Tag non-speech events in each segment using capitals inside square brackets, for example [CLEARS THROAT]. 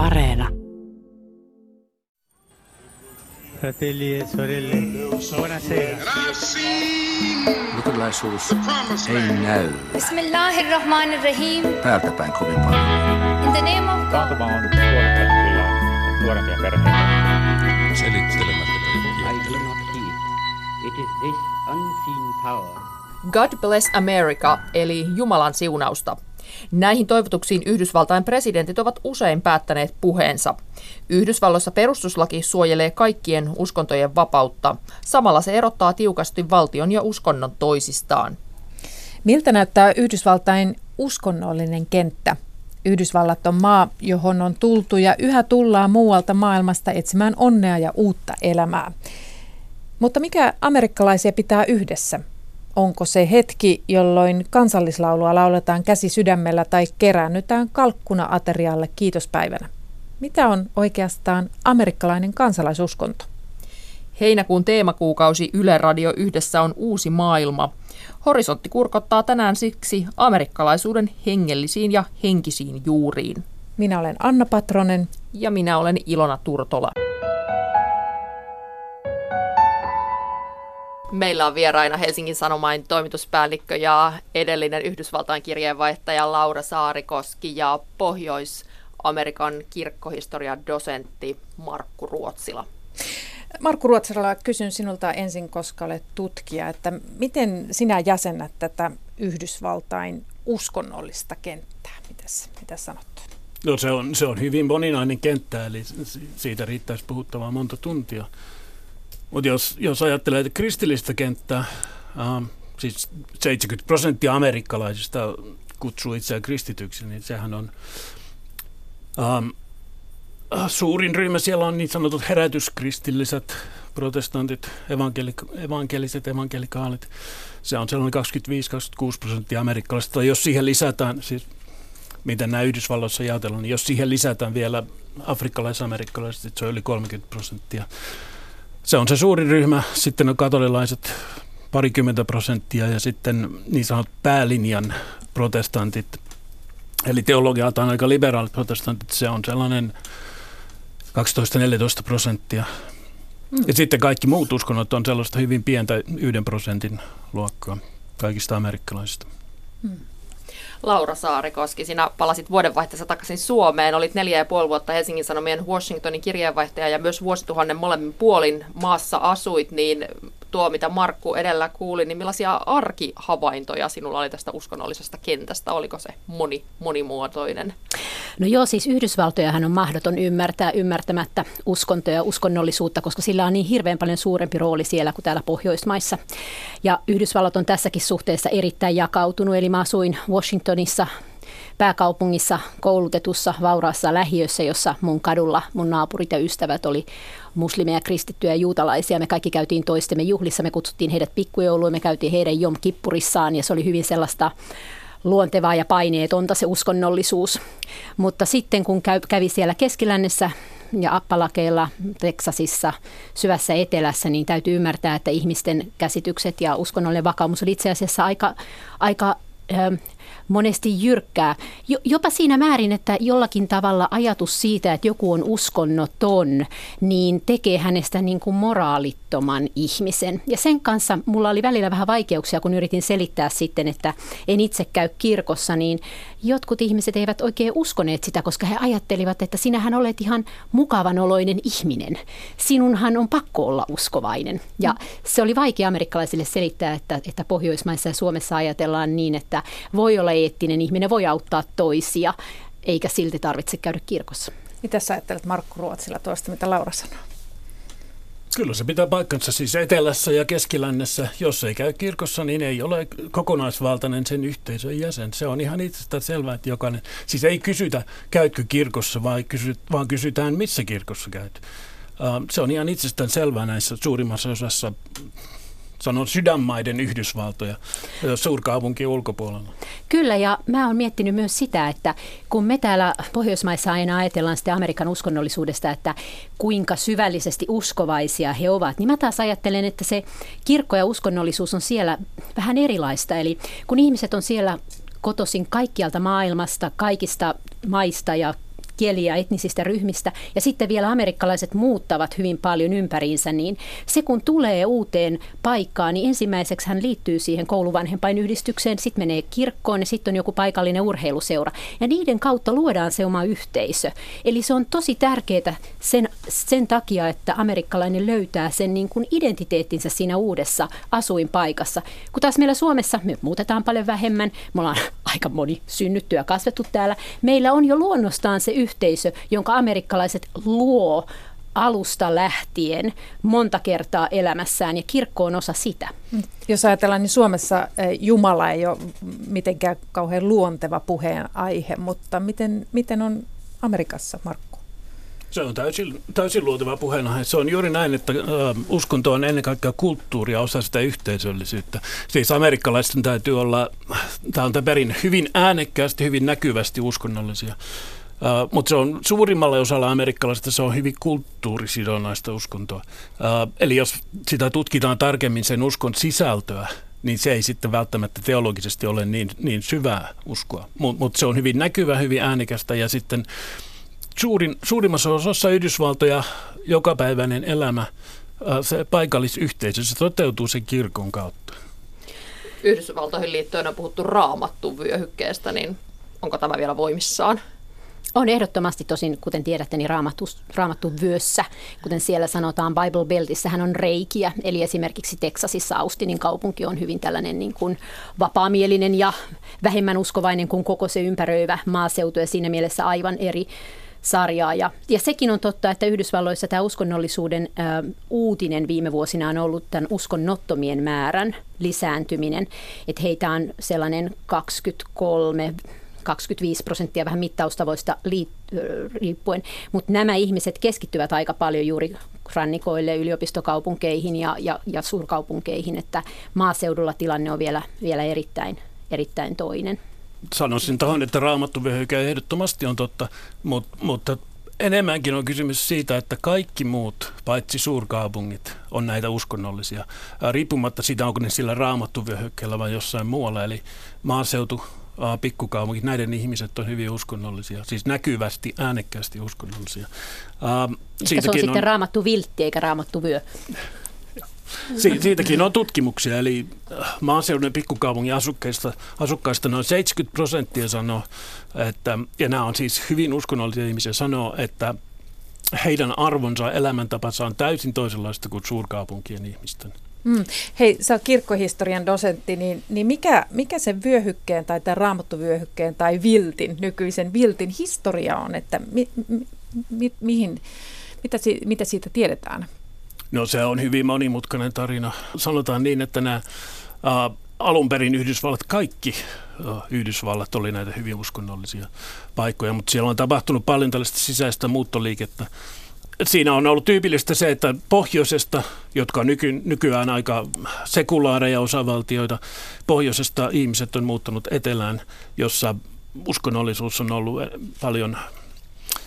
Areena. Fratelli e sorelle, buonasera. Luterilaisuus ei näy Bismillahirrahmanirrahim. täältä päin kovin paljon. In the name of God. Taantuma on nuorempia perheitä. Selittelemättä I do not heed. It is this unseen power God bless America, eli Jumalan siunausta. Näihin toivotuksiin Yhdysvaltain presidentit ovat usein päättäneet puheensa. Yhdysvalloissa perustuslaki suojelee kaikkien uskontojen vapautta. Samalla se erottaa tiukasti valtion ja uskonnon toisistaan. Miltä näyttää Yhdysvaltain uskonnollinen kenttä? Yhdysvallat on maa, johon on tultu ja yhä tullaan muualta maailmasta etsimään onnea ja uutta elämää. Mutta mikä amerikkalaisia pitää yhdessä? Onko se hetki, jolloin kansallislaulua lauletaan käsi sydämellä tai keräännytään kalkkuna aterialle kiitospäivänä? Mitä on oikeastaan amerikkalainen kansalaisuskonto? Heinäkuun teemakuukausi Yle Radio yhdessä on uusi maailma. Horisontti kurkottaa tänään siksi amerikkalaisuuden hengellisiin ja henkisiin juuriin. Minä olen Anna Patronen. Ja minä olen Ilona Turtola. Meillä on vieraina Helsingin Sanomain toimituspäällikkö ja edellinen Yhdysvaltain kirjeenvaihtaja Laura Saarikoski ja Pohjois-Amerikan kirkkohistorian dosentti Markku Ruotsila. Markku Ruotsila, kysyn sinulta ensin, koska olet tutkija, että miten sinä jäsennät tätä Yhdysvaltain uskonnollista kenttää? Mitäs, mitä sanot? No se on, se on hyvin moninainen kenttä, eli siitä riittäisi puhuttavaa monta tuntia. Mutta jos, jos ajattelee että kristillistä kenttää, äh, siis 70 prosenttia amerikkalaisista kutsuu itseään kristityksi, niin sehän on ähm, suurin ryhmä. Siellä on niin sanotut herätyskristilliset, protestantit, evankeli- evankeliset, evankelikaalit. Se on sellainen 25-26 prosenttia amerikkalaisista. Jos siihen lisätään, siis miten nämä Yhdysvalloissa jaotellaan, niin jos siihen lisätään vielä afrikkalais-amerikkalaiset, se on yli 30 prosenttia. Se on se suurin ryhmä. Sitten on katolilaiset parikymmentä prosenttia ja sitten niin sanotut päälinjan protestantit, eli teologialtaan aika liberaalit protestantit, se on sellainen 12-14 prosenttia. Mm. Ja sitten kaikki muut uskonnot on sellaista hyvin pientä yhden prosentin luokkaa kaikista amerikkalaisista. Mm. Laura Saarikoski, sinä palasit vuodenvaihteessa takaisin Suomeen. Olit neljä ja puoli vuotta Helsingin Sanomien Washingtonin kirjeenvaihtaja ja myös vuosituhannen molemmin puolin maassa asuit, niin tuo, mitä Markku edellä kuuli, niin millaisia arkihavaintoja sinulla oli tästä uskonnollisesta kentästä? Oliko se moni, monimuotoinen? No joo, siis Yhdysvaltojahan on mahdoton ymmärtää ymmärtämättä uskontoja ja uskonnollisuutta, koska sillä on niin hirveän paljon suurempi rooli siellä kuin täällä Pohjoismaissa. Ja Yhdysvallat on tässäkin suhteessa erittäin jakautunut, eli mä asuin Washingtonissa pääkaupungissa koulutetussa vauraassa lähiössä, jossa mun kadulla mun naapurit ja ystävät oli muslimeja, kristittyjä ja juutalaisia. Me kaikki käytiin toistemme juhlissa, me kutsuttiin heidät pikkujouluun, me käytiin heidän Jom Kippurissaan ja se oli hyvin sellaista luontevaa ja paineetonta se uskonnollisuus. Mutta sitten kun kävi siellä keskilännessä ja Appalakeilla, Teksasissa, syvässä etelässä, niin täytyy ymmärtää, että ihmisten käsitykset ja uskonnollinen vakaumus oli itse asiassa aika, aika monesti jyrkkää. Jopa siinä määrin, että jollakin tavalla ajatus siitä, että joku on uskonnoton, niin tekee hänestä niin kuin moraalittoman ihmisen. Ja sen kanssa mulla oli välillä vähän vaikeuksia, kun yritin selittää sitten, että en itse käy kirkossa, niin jotkut ihmiset eivät oikein uskoneet sitä, koska he ajattelivat, että sinähän olet ihan mukavanoloinen ihminen. Sinunhan on pakko olla uskovainen. Ja se oli vaikea amerikkalaisille selittää, että, että Pohjoismaissa ja Suomessa ajatellaan niin, että voi olla eettinen ihminen, voi auttaa toisia, eikä silti tarvitse käydä kirkossa. Mitä sä ajattelet Markku Ruotsilla tuosta, mitä Laura sanoo? Kyllä se pitää paikkansa siis etelässä ja keskilännessä. Jos ei käy kirkossa, niin ei ole kokonaisvaltainen sen yhteisön jäsen. Se on ihan itsestään selvää, että jokainen, siis ei kysytä, käytkö kirkossa, vai kysy, vaan kysytään, missä kirkossa käyt. Se on ihan itsestään selvää näissä suurimmassa osassa sanon sydänmaiden Yhdysvaltoja suurkaupunkien ulkopuolella. Kyllä, ja mä oon miettinyt myös sitä, että kun me täällä Pohjoismaissa aina ajatellaan sitä Amerikan uskonnollisuudesta, että kuinka syvällisesti uskovaisia he ovat, niin mä taas ajattelen, että se kirkko ja uskonnollisuus on siellä vähän erilaista. Eli kun ihmiset on siellä kotoisin kaikkialta maailmasta, kaikista maista ja kieli- ja etnisistä ryhmistä, ja sitten vielä amerikkalaiset muuttavat hyvin paljon ympäriinsä, niin se kun tulee uuteen paikkaan, niin ensimmäiseksi hän liittyy siihen kouluvanhempainyhdistykseen, sitten menee kirkkoon ja sitten on joku paikallinen urheiluseura. Ja niiden kautta luodaan se oma yhteisö. Eli se on tosi tärkeää sen, sen takia, että amerikkalainen löytää sen niin kuin identiteettinsä siinä uudessa asuinpaikassa. Kun taas meillä Suomessa me muutetaan paljon vähemmän, me ollaan [LAUGHS] aika moni synnytty ja kasvettu täällä. Meillä on jo luonnostaan se yhteisö, jonka amerikkalaiset luo alusta lähtien monta kertaa elämässään ja kirkko on osa sitä. Jos ajatellaan, niin Suomessa eh, Jumala ei ole mitenkään kauhean luonteva puheen aihe, mutta miten, miten on Amerikassa, Markku? Se on täysin, täysin luotava puheenaihe. Se on juuri näin, että ä, uskonto on ennen kaikkea kulttuuria, osa sitä yhteisöllisyyttä. Siis amerikkalaisten täytyy olla, tämä on perin hyvin äänekkäästi, hyvin näkyvästi uskonnollisia. Uh, mutta se on suurimmalle osalla amerikkalaisista se on hyvin kulttuurisidonnaista uskontoa. Uh, eli jos sitä tutkitaan tarkemmin sen uskon sisältöä, niin se ei sitten välttämättä teologisesti ole niin, niin syvää uskoa. Mutta mut se on hyvin näkyvä, hyvin äänekästä ja sitten suurin, suurimmassa osassa Yhdysvaltoja jokapäiväinen elämä, se paikallisyhteisö, se toteutuu sen kirkon kautta. Yhdysvaltoihin liittyen on puhuttu raamattu vyöhykkeestä, niin onko tämä vielä voimissaan? On ehdottomasti tosin, kuten tiedätte, niin raamattu, raamattu vyössä, kuten siellä sanotaan Bible Beltissähän on reikiä, eli esimerkiksi Teksasissa Austinin kaupunki on hyvin tällainen niin kuin vapaamielinen ja vähemmän uskovainen kuin koko se ympäröivä maaseutu ja siinä mielessä aivan eri sarjaa. Ja, ja sekin on totta, että Yhdysvalloissa tämä uskonnollisuuden ä, uutinen viime vuosina on ollut tämän uskonnottomien määrän lisääntyminen. Että heitä on sellainen 23 25 prosenttia vähän mittaustavoista riippuen, mutta nämä ihmiset keskittyvät aika paljon juuri rannikoille, yliopistokaupunkeihin ja, ja, ja suurkaupunkeihin, että maaseudulla tilanne on vielä, vielä erittäin, erittäin toinen sanoisin tuohon, että raamattuvyöhyke ehdottomasti on totta, mutta, mutta enemmänkin on kysymys siitä, että kaikki muut, paitsi suurkaupungit, on näitä uskonnollisia. Riippumatta siitä, onko ne sillä raamattuvyöhykkeellä vai jossain muualla. Eli maaseutu, pikkukaupungit, näiden ihmiset on hyvin uskonnollisia. Siis näkyvästi, äänekkäästi uskonnollisia. se on sitten raamattu viltti eikä raamattu vyö. Si- siitäkin on tutkimuksia, eli äh, maaseudun pikkukaupungin asukkaista, asukkaista noin 70 prosenttia sanoo, että, ja nämä on siis hyvin uskonnollisia ihmisiä, sanoo, että heidän arvonsa, elämäntapansa on täysin toisenlaista kuin suurkaupunkien ihmisten. Mm. Hei, sä oot kirkkohistorian dosentti, niin, niin mikä, mikä sen vyöhykkeen tai tämän raamattuvyöhykkeen tai viltin, nykyisen viltin historia on, että mi, mi, mi, mihin, mitä, si, mitä siitä tiedetään? No se on hyvin monimutkainen tarina. Sanotaan niin, että nämä ä, alun perin Yhdysvallat, kaikki Yhdysvallat oli näitä hyvin uskonnollisia paikkoja, mutta siellä on tapahtunut paljon tällaista sisäistä muuttoliikettä. Siinä on ollut tyypillistä se, että pohjoisesta, jotka on nyky, nykyään aika sekulaareja osavaltioita, pohjoisesta ihmiset on muuttanut etelään, jossa uskonnollisuus on ollut paljon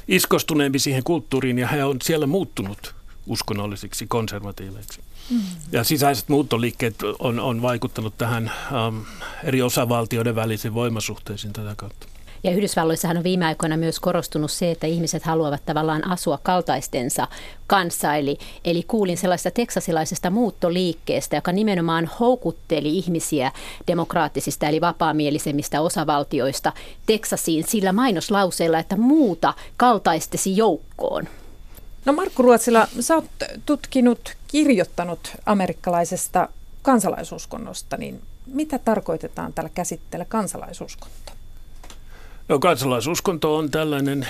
iskostuneempi siihen kulttuuriin ja he on siellä muuttunut uskonnollisiksi konservatiiveiksi. Mm. Ja sisäiset muuttoliikkeet on, on vaikuttanut tähän um, eri osavaltioiden välisiin voimasuhteisiin tätä kautta. Ja Yhdysvalloissahan on viime aikoina myös korostunut se, että ihmiset haluavat tavallaan asua kaltaistensa kanssa. Eli, eli kuulin sellaista teksasilaisesta muuttoliikkeestä, joka nimenomaan houkutteli ihmisiä demokraattisista eli vapaamielisemmistä osavaltioista Teksasiin sillä mainoslauseella, että muuta kaltaistesi joukkoon. No Markku Ruotsila, sä oot tutkinut, kirjoittanut amerikkalaisesta kansalaisuskonnosta, niin mitä tarkoitetaan tällä käsitteellä kansalaisuskonto? No kansalaisuskonto on tällainen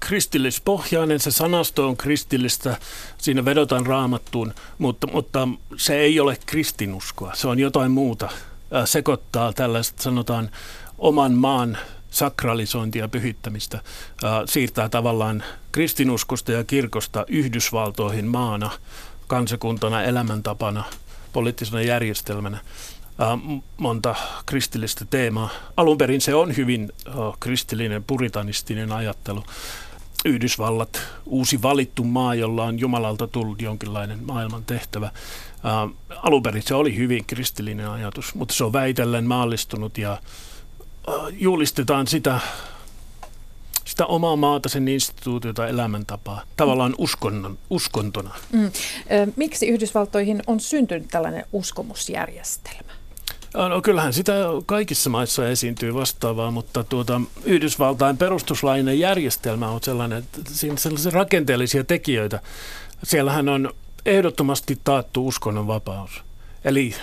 kristillispohjainen, se sanasto on kristillistä, siinä vedotaan raamattuun, mutta, mutta se ei ole kristinuskoa, se on jotain muuta. Sekoittaa tällaista, sanotaan, oman maan sakralisointia ja pyhittämistä, siirtää tavallaan kristinuskosta ja kirkosta Yhdysvaltoihin maana, kansakuntana, elämäntapana, poliittisena järjestelmänä monta kristillistä teemaa. Alun perin se on hyvin kristillinen, puritanistinen ajattelu. Yhdysvallat, uusi valittu maa, jolla on Jumalalta tullut jonkinlainen maailman tehtävä. alun perin se oli hyvin kristillinen ajatus, mutta se on väitellen maallistunut ja julistetaan sitä sitä omaa maata, sen instituutiota, elämäntapaa, tavallaan uskonnon, uskontona. Mm. Miksi Yhdysvaltoihin on syntynyt tällainen uskomusjärjestelmä? No kyllähän sitä kaikissa maissa esiintyy vastaavaa, mutta tuota, Yhdysvaltain perustuslainen järjestelmä on sellainen, että siinä on sellaisia rakenteellisia tekijöitä. Siellähän on ehdottomasti taattu uskonnonvapaus. Eli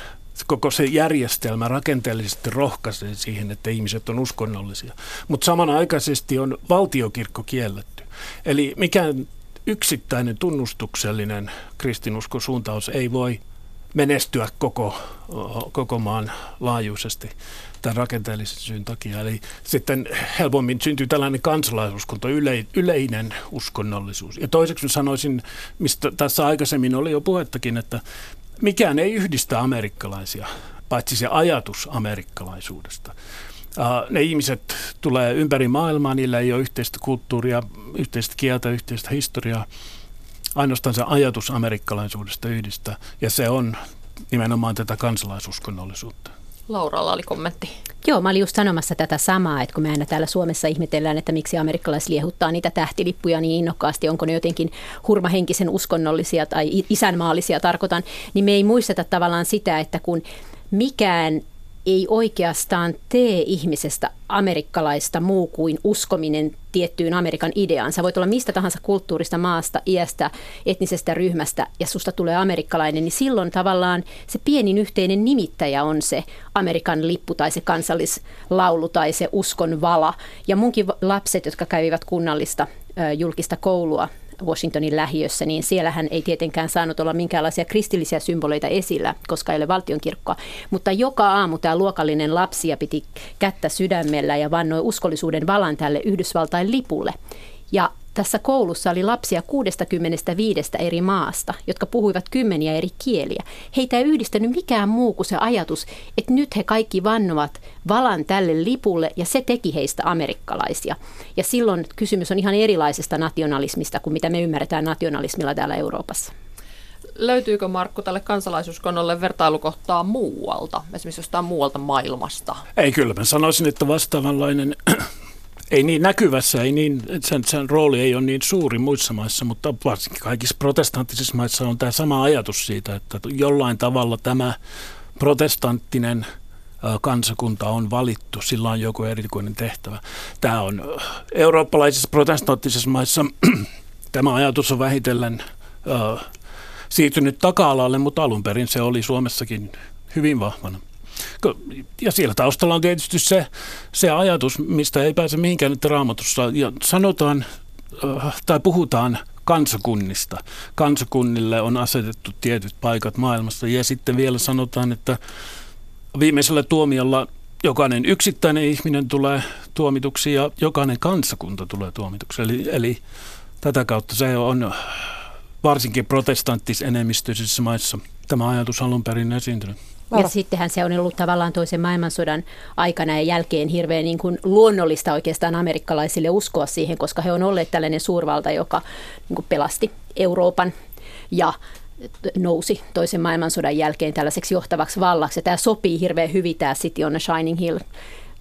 koko se järjestelmä rakenteellisesti rohkaisee siihen, että ihmiset on uskonnollisia. Mutta samanaikaisesti on valtiokirkko kielletty. Eli mikään yksittäinen tunnustuksellinen kristinuskon suuntaus ei voi menestyä koko, koko maan laajuisesti tämän rakenteellisen syyn takia. Eli sitten helpommin syntyy tällainen kansalaisuskonto, yle, yleinen uskonnollisuus. Ja toiseksi sanoisin, mistä tässä aikaisemmin oli jo puhettakin, että mikään ei yhdistä amerikkalaisia, paitsi se ajatus amerikkalaisuudesta. Ne ihmiset tulee ympäri maailmaa, niillä ei ole yhteistä kulttuuria, yhteistä kieltä, yhteistä historiaa. Ainoastaan se ajatus amerikkalaisuudesta yhdistää, ja se on nimenomaan tätä kansalaisuskunnollisuutta. Lauralla oli kommentti. Joo, mä olin just sanomassa tätä samaa, että kun me aina täällä Suomessa ihmetellään, että miksi amerikkalaiset liehuttaa niitä tähtilippuja niin innokkaasti, onko ne jotenkin hurmahenkisen uskonnollisia tai isänmaallisia tarkoitan, niin me ei muisteta tavallaan sitä, että kun mikään ei oikeastaan tee ihmisestä amerikkalaista muu kuin uskominen tiettyyn Amerikan ideaan. Sä voit olla mistä tahansa kulttuurista, maasta, iästä, etnisestä ryhmästä ja susta tulee amerikkalainen, niin silloin tavallaan se pienin yhteinen nimittäjä on se Amerikan lippu tai se kansallislaulu tai se uskon vala. Ja munkin lapset, jotka kävivät kunnallista julkista koulua Washingtonin lähiössä, niin siellähän ei tietenkään saanut olla minkäänlaisia kristillisiä symboleita esillä, koska ei ole valtionkirkkoa. Mutta joka aamu tämä luokallinen lapsia piti kättä sydämellä ja vannoi uskollisuuden valan tälle Yhdysvaltain lipulle. Ja tässä koulussa oli lapsia 65 eri maasta, jotka puhuivat kymmeniä eri kieliä. Heitä ei yhdistänyt mikään muu kuin se ajatus, että nyt he kaikki vannovat valan tälle lipulle ja se teki heistä amerikkalaisia. Ja silloin kysymys on ihan erilaisesta nationalismista kuin mitä me ymmärretään nationalismilla täällä Euroopassa. Löytyykö Markku tälle kansalaisuskonnolle vertailukohtaa muualta, esimerkiksi jostain muualta maailmasta? Ei, kyllä mä sanoisin, että vastaavanlainen ei niin näkyvässä, ei niin, sen, sen rooli ei ole niin suuri muissa maissa, mutta varsinkin kaikissa protestanttisissa maissa on tämä sama ajatus siitä, että jollain tavalla tämä protestanttinen kansakunta on valittu, sillä on joku erikoinen tehtävä. Tämä on eurooppalaisissa protestanttisissa maissa, [CLEARS THROAT] tämä ajatus on vähitellen äh, siirtynyt taka-alalle, mutta alun perin se oli Suomessakin hyvin vahvana. Ja siellä taustalla on tietysti se, se ajatus, mistä ei pääse mihinkään että raamatussa. Ja sanotaan äh, tai puhutaan kansakunnista. Kansakunnille on asetettu tietyt paikat maailmassa ja sitten vielä sanotaan, että viimeisellä tuomiolla jokainen yksittäinen ihminen tulee tuomituksi ja jokainen kansakunta tulee tuomituksi. Eli, eli tätä kautta se on varsinkin protestanttis-enemmistöisissä maissa tämä ajatus alun perin esiintynyt. Ja sittenhän se on ollut tavallaan toisen maailmansodan aikana ja jälkeen hirveän niin kuin luonnollista oikeastaan amerikkalaisille uskoa siihen, koska he on olleet tällainen suurvalta, joka niin kuin pelasti Euroopan ja nousi toisen maailmansodan jälkeen tällaiseksi johtavaksi vallaksi. Ja tämä sopii hirveän hyvin tämä City on a Shining Hill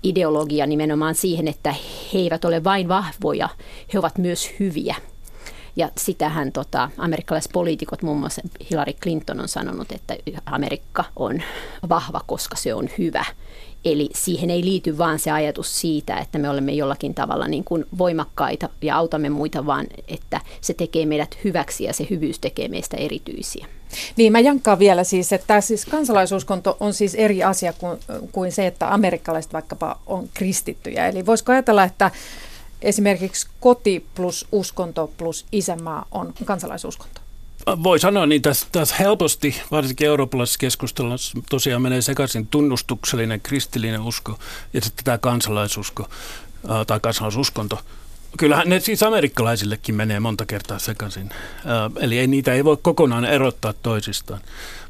ideologia nimenomaan siihen, että he eivät ole vain vahvoja, he ovat myös hyviä. Ja sitähän tota, amerikkalaiset poliitikot, muun muassa Hillary Clinton on sanonut, että Amerikka on vahva, koska se on hyvä. Eli siihen ei liity vaan se ajatus siitä, että me olemme jollakin tavalla niin kuin voimakkaita ja autamme muita, vaan että se tekee meidät hyväksi ja se hyvyys tekee meistä erityisiä. Niin, mä jankkaan vielä siis, että siis kansalaisuskonto on siis eri asia kuin, kuin se, että amerikkalaiset vaikkapa on kristittyjä. Eli voisiko ajatella, että esimerkiksi koti plus uskonto plus isämaa on kansalaisuskonto? Voi sanoa niin, tässä, tässä helposti, varsinkin eurooppalaisessa keskustelussa, tosiaan menee sekaisin tunnustuksellinen kristillinen usko ja sitten tämä kansalaisusko tai kansalaisuskonto. Kyllähän ne siis amerikkalaisillekin menee monta kertaa sekaisin. Eli ei, niitä ei voi kokonaan erottaa toisistaan.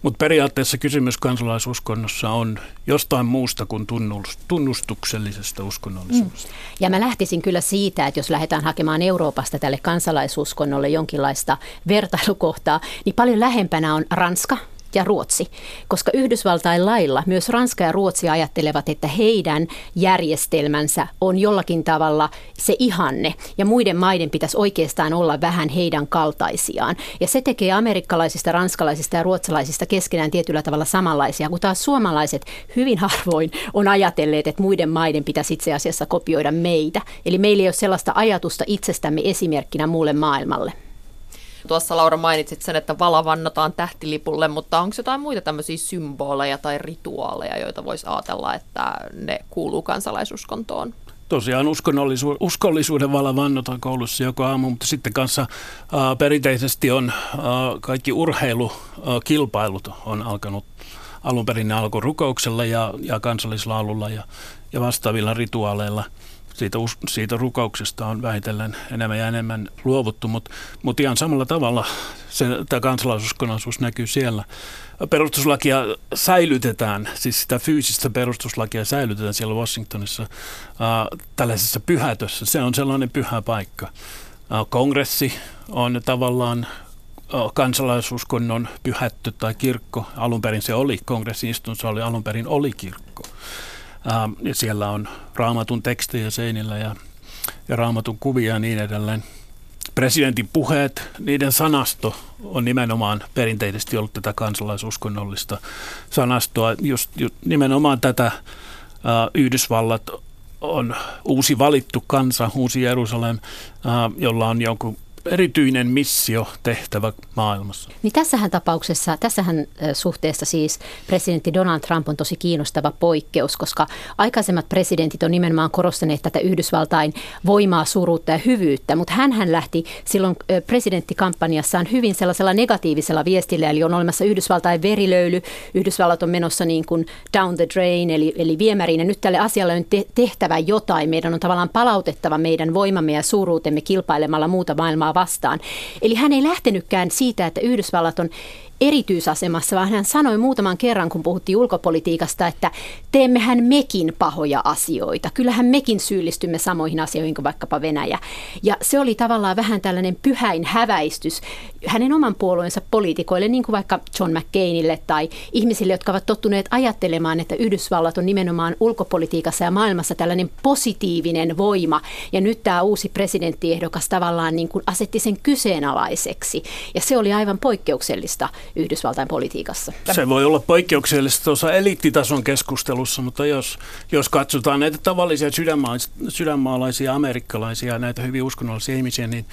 Mutta periaatteessa kysymys kansalaisuskonnossa on jostain muusta kuin tunnustuksellisesta uskonnollisuudesta. Mm. Ja mä lähtisin kyllä siitä, että jos lähdetään hakemaan Euroopasta tälle kansalaisuskonnolle jonkinlaista vertailukohtaa, niin paljon lähempänä on Ranska, ja Ruotsi. Koska Yhdysvaltain lailla myös Ranska ja Ruotsi ajattelevat, että heidän järjestelmänsä on jollakin tavalla se ihanne ja muiden maiden pitäisi oikeastaan olla vähän heidän kaltaisiaan. Ja se tekee amerikkalaisista, ranskalaisista ja ruotsalaisista keskenään tietyllä tavalla samanlaisia, kun taas suomalaiset hyvin harvoin on ajatelleet, että muiden maiden pitäisi itse asiassa kopioida meitä. Eli meillä ei ole sellaista ajatusta itsestämme esimerkkinä muulle maailmalle. Tuossa Laura mainitsit sen, että vala vannotaan tähtilipulle, mutta onko jotain muita tämmöisiä symboleja tai rituaaleja, joita voisi ajatella, että ne kuuluu kansalaisuskontoon? tosiaan uskonnollisu- uskollisuuden valla vannotaan koulussa joka aamu, mutta sitten kanssa ää, perinteisesti on ää, kaikki urheilukilpailut on alkanut alun perin ne alkoi rukouksella ja, ja kansallislaululla ja, ja vastaavilla rituaaleilla – siitä, siitä rukouksesta on vähitellen enemmän ja enemmän luovuttu, mutta mut ihan samalla tavalla se, tämä kansalaisuuskonnaisuus näkyy siellä. Perustuslakia säilytetään, siis sitä fyysistä perustuslakia säilytetään siellä Washingtonissa äh, tällaisessa pyhätössä. Se on sellainen pyhä paikka. Äh, kongressi on tavallaan kansalaisuuskonnon pyhättö tai kirkko. Alun perin se oli, kongressin istunto oli alun perin oli kirkko. Ähm, ja siellä on raamatun tekstejä seinillä ja, ja raamatun kuvia ja niin edelleen. Presidentin puheet, niiden sanasto on nimenomaan perinteisesti ollut tätä kansalaisuskonnollista sanastoa. Just, just nimenomaan tätä äh, Yhdysvallat on uusi valittu kansa, uusi Jerusalem, äh, jolla on jonkun erityinen missio tehtävä maailmassa. Niin tässähän tapauksessa, tässähän suhteessa siis presidentti Donald Trump on tosi kiinnostava poikkeus, koska aikaisemmat presidentit on nimenomaan korostaneet tätä Yhdysvaltain voimaa, suruutta ja hyvyyttä, mutta hän lähti silloin presidenttikampanjassaan hyvin sellaisella negatiivisella viestillä, eli on olemassa Yhdysvaltain verilöyly, Yhdysvallat on menossa niin kuin down the drain, eli, eli viemäriin, ja nyt tälle asialle on te- tehtävä jotain. Meidän on tavallaan palautettava meidän voimamme ja suuruutemme kilpailemalla muuta maailmaa vastaan. Eli hän ei lähtenytkään siitä, että Yhdysvallat on erityisasemassa, vaan hän sanoi muutaman kerran, kun puhuttiin ulkopolitiikasta, että teemmehän mekin pahoja asioita. Kyllähän mekin syyllistymme samoihin asioihin kuin vaikkapa Venäjä. Ja se oli tavallaan vähän tällainen pyhäin häväistys hänen oman puolueensa poliitikoille, niin kuin vaikka John McCainille tai ihmisille, jotka ovat tottuneet ajattelemaan, että Yhdysvallat on nimenomaan ulkopolitiikassa ja maailmassa tällainen positiivinen voima. Ja nyt tämä uusi presidenttiehdokas tavallaan niin kuin asetti sen kyseenalaiseksi. Ja se oli aivan poikkeuksellista Yhdysvaltain politiikassa. Se voi olla poikkeuksellista tuossa eliittitason keskustelussa, mutta jos, jos katsotaan näitä tavallisia sydänmaalaisia amerikkalaisia, näitä hyvin uskonnollisia ihmisiä, niin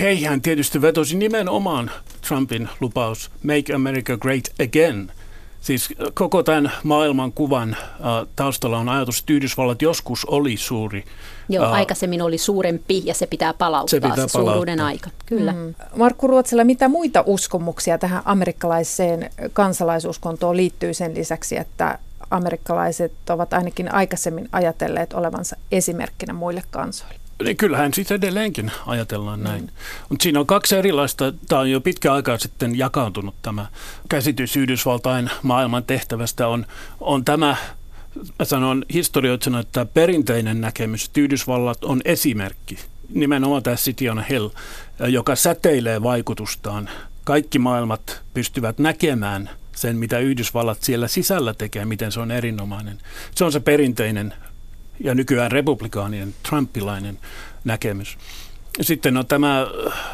heihän tietysti vetosi nimenomaan Trumpin lupaus Make America Great Again – Siis koko tämän maailman kuvan äh, taustalla on ajatus, että Yhdysvallat joskus oli suuri. Joo, äh, aikaisemmin oli suurempi ja se pitää palauttaa, se, pitää se palauttaa. suuruuden aika. Kyllä. Mm. Markku Ruotsella, mitä muita uskomuksia tähän amerikkalaiseen kansalaisuuskontoon liittyy sen lisäksi, että amerikkalaiset ovat ainakin aikaisemmin ajatelleet olevansa esimerkkinä muille kansoille? Niin kyllähän siitä edelleenkin ajatellaan näin. Mm. Mutta siinä on kaksi erilaista, tämä on jo pitkä aikaa sitten jakautunut tämä käsitys Yhdysvaltain maailman tehtävästä on, on tämä Mä sanon historioitsena, että perinteinen näkemys, että Yhdysvallat on esimerkki, nimenomaan tämä City on Hill, joka säteilee vaikutustaan. Kaikki maailmat pystyvät näkemään sen, mitä Yhdysvallat siellä sisällä tekee, miten se on erinomainen. Se on se perinteinen ja nykyään republikaanien, trumpilainen näkemys. Sitten on tämä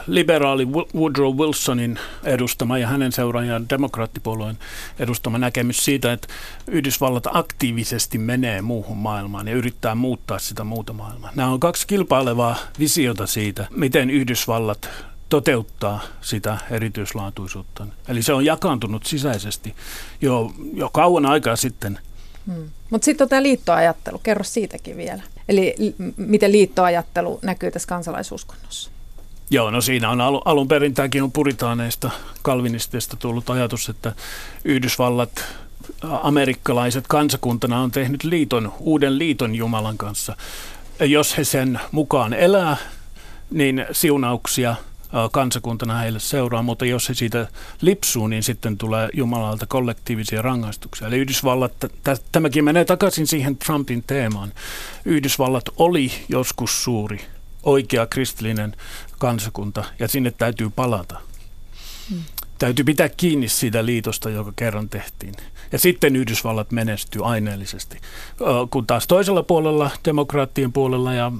liberaali Woodrow Wilsonin edustama ja hänen seuraajan demokraattipuolueen edustama näkemys siitä, että Yhdysvallat aktiivisesti menee muuhun maailmaan ja yrittää muuttaa sitä muuta maailmaa. Nämä on kaksi kilpailevaa visiota siitä, miten Yhdysvallat toteuttaa sitä erityislaatuisuutta. Eli se on jakaantunut sisäisesti jo, jo kauan aikaa sitten – Hmm. Mutta sitten on tämä liittoajattelu. Kerro siitäkin vielä. Eli miten liittoajattelu näkyy tässä kansalaisuskonnossa? Joo, no siinä on alun, alun perin tämäkin on puritaaneista kalvinisteista tullut ajatus, että Yhdysvallat, amerikkalaiset kansakuntana on tehnyt liiton, uuden liiton Jumalan kanssa. Jos he sen mukaan elää, niin siunauksia – kansakuntana heille seuraa, mutta jos he siitä lipsuu, niin sitten tulee Jumalalta kollektiivisia rangaistuksia. Eli Yhdysvallat, tämäkin menee takaisin siihen Trumpin teemaan. Yhdysvallat oli joskus suuri, oikea kristillinen kansakunta, ja sinne täytyy palata. Hmm. Täytyy pitää kiinni siitä liitosta, joka kerran tehtiin. Ja sitten Yhdysvallat menestyy aineellisesti. Kun taas toisella puolella, demokraattien puolella ja